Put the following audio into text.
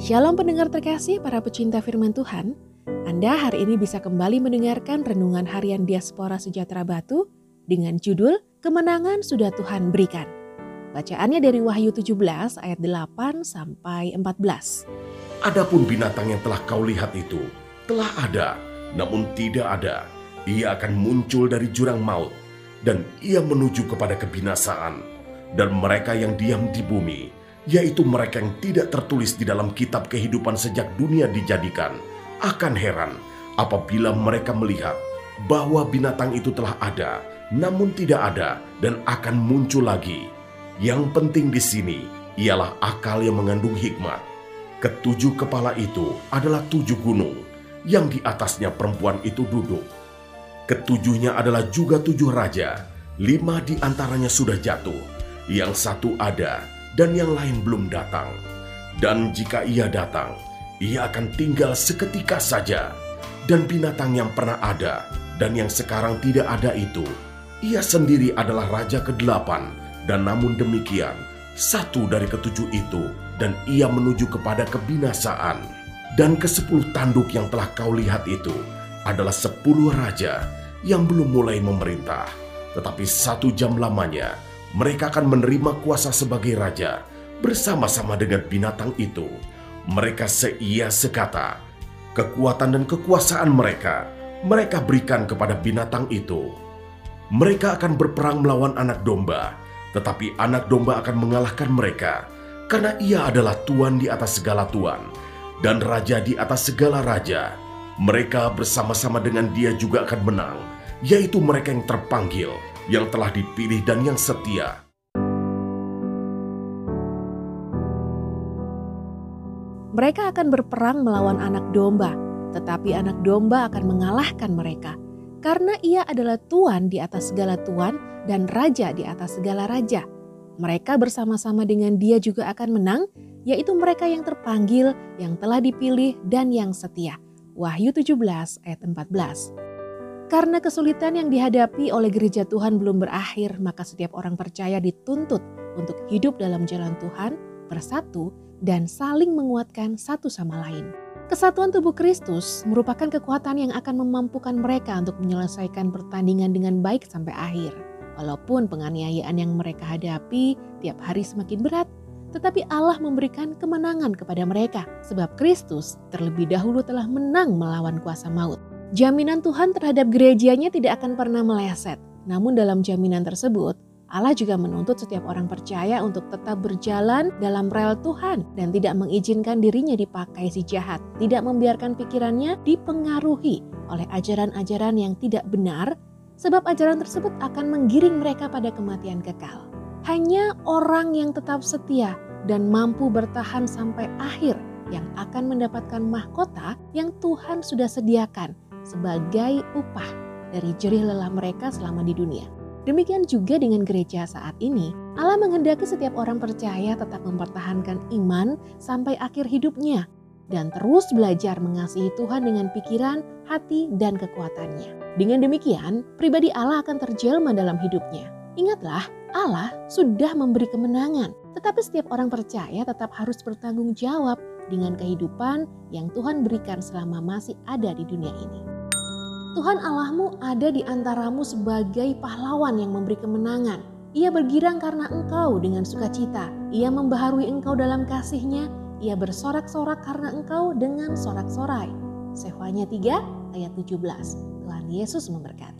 Shalom pendengar terkasih para pecinta firman Tuhan. Anda hari ini bisa kembali mendengarkan renungan harian Diaspora Sejahtera Batu dengan judul Kemenangan Sudah Tuhan Berikan. Bacaannya dari Wahyu 17 ayat 8 sampai 14. Adapun binatang yang telah kau lihat itu telah ada, namun tidak ada. Ia akan muncul dari jurang maut dan ia menuju kepada kebinasaan dan mereka yang diam di bumi yaitu mereka yang tidak tertulis di dalam kitab kehidupan sejak dunia dijadikan, akan heran apabila mereka melihat bahwa binatang itu telah ada, namun tidak ada dan akan muncul lagi. Yang penting di sini ialah akal yang mengandung hikmat. Ketujuh kepala itu adalah tujuh gunung yang di atasnya perempuan itu duduk. Ketujuhnya adalah juga tujuh raja, lima di antaranya sudah jatuh, yang satu ada, dan yang lain belum datang. Dan jika ia datang, ia akan tinggal seketika saja. Dan binatang yang pernah ada dan yang sekarang tidak ada itu, ia sendiri adalah raja kedelapan. Dan namun demikian, satu dari ketujuh itu dan ia menuju kepada kebinasaan. Dan ke sepuluh tanduk yang telah kau lihat itu adalah sepuluh raja yang belum mulai memerintah. Tetapi satu jam lamanya, mereka akan menerima kuasa sebagai raja bersama-sama dengan binatang itu. Mereka seia sekata, kekuatan dan kekuasaan mereka, mereka berikan kepada binatang itu. Mereka akan berperang melawan anak domba, tetapi anak domba akan mengalahkan mereka, karena ia adalah tuan di atas segala tuan, dan raja di atas segala raja. Mereka bersama-sama dengan dia juga akan menang, yaitu mereka yang terpanggil, yang telah dipilih dan yang setia. Mereka akan berperang melawan anak domba, tetapi anak domba akan mengalahkan mereka, karena ia adalah tuan di atas segala tuan dan raja di atas segala raja. Mereka bersama-sama dengan dia juga akan menang, yaitu mereka yang terpanggil, yang telah dipilih, dan yang setia. Wahyu 17 ayat 14. Karena kesulitan yang dihadapi oleh gereja Tuhan belum berakhir, maka setiap orang percaya dituntut untuk hidup dalam jalan Tuhan, bersatu, dan saling menguatkan satu sama lain. Kesatuan tubuh Kristus merupakan kekuatan yang akan memampukan mereka untuk menyelesaikan pertandingan dengan baik sampai akhir. Walaupun penganiayaan yang mereka hadapi tiap hari semakin berat, tetapi Allah memberikan kemenangan kepada mereka, sebab Kristus terlebih dahulu telah menang melawan kuasa maut. Jaminan Tuhan terhadap gerejanya tidak akan pernah meleset. Namun dalam jaminan tersebut, Allah juga menuntut setiap orang percaya untuk tetap berjalan dalam rel Tuhan dan tidak mengizinkan dirinya dipakai si jahat, tidak membiarkan pikirannya dipengaruhi oleh ajaran-ajaran yang tidak benar, sebab ajaran tersebut akan menggiring mereka pada kematian kekal. Hanya orang yang tetap setia dan mampu bertahan sampai akhir yang akan mendapatkan mahkota yang Tuhan sudah sediakan sebagai upah dari jerih lelah mereka selama di dunia. Demikian juga dengan gereja saat ini, Allah menghendaki setiap orang percaya tetap mempertahankan iman sampai akhir hidupnya dan terus belajar mengasihi Tuhan dengan pikiran, hati, dan kekuatannya. Dengan demikian, pribadi Allah akan terjelma dalam hidupnya. Ingatlah, Allah sudah memberi kemenangan, tetapi setiap orang percaya tetap harus bertanggung jawab dengan kehidupan yang Tuhan berikan selama masih ada di dunia ini. Tuhan Allahmu ada di antaramu sebagai pahlawan yang memberi kemenangan. Ia bergirang karena engkau dengan sukacita. Ia membaharui engkau dalam kasihnya. Ia bersorak-sorak karena engkau dengan sorak-sorai. Sefanya 3 ayat 17. Tuhan Yesus memberkati.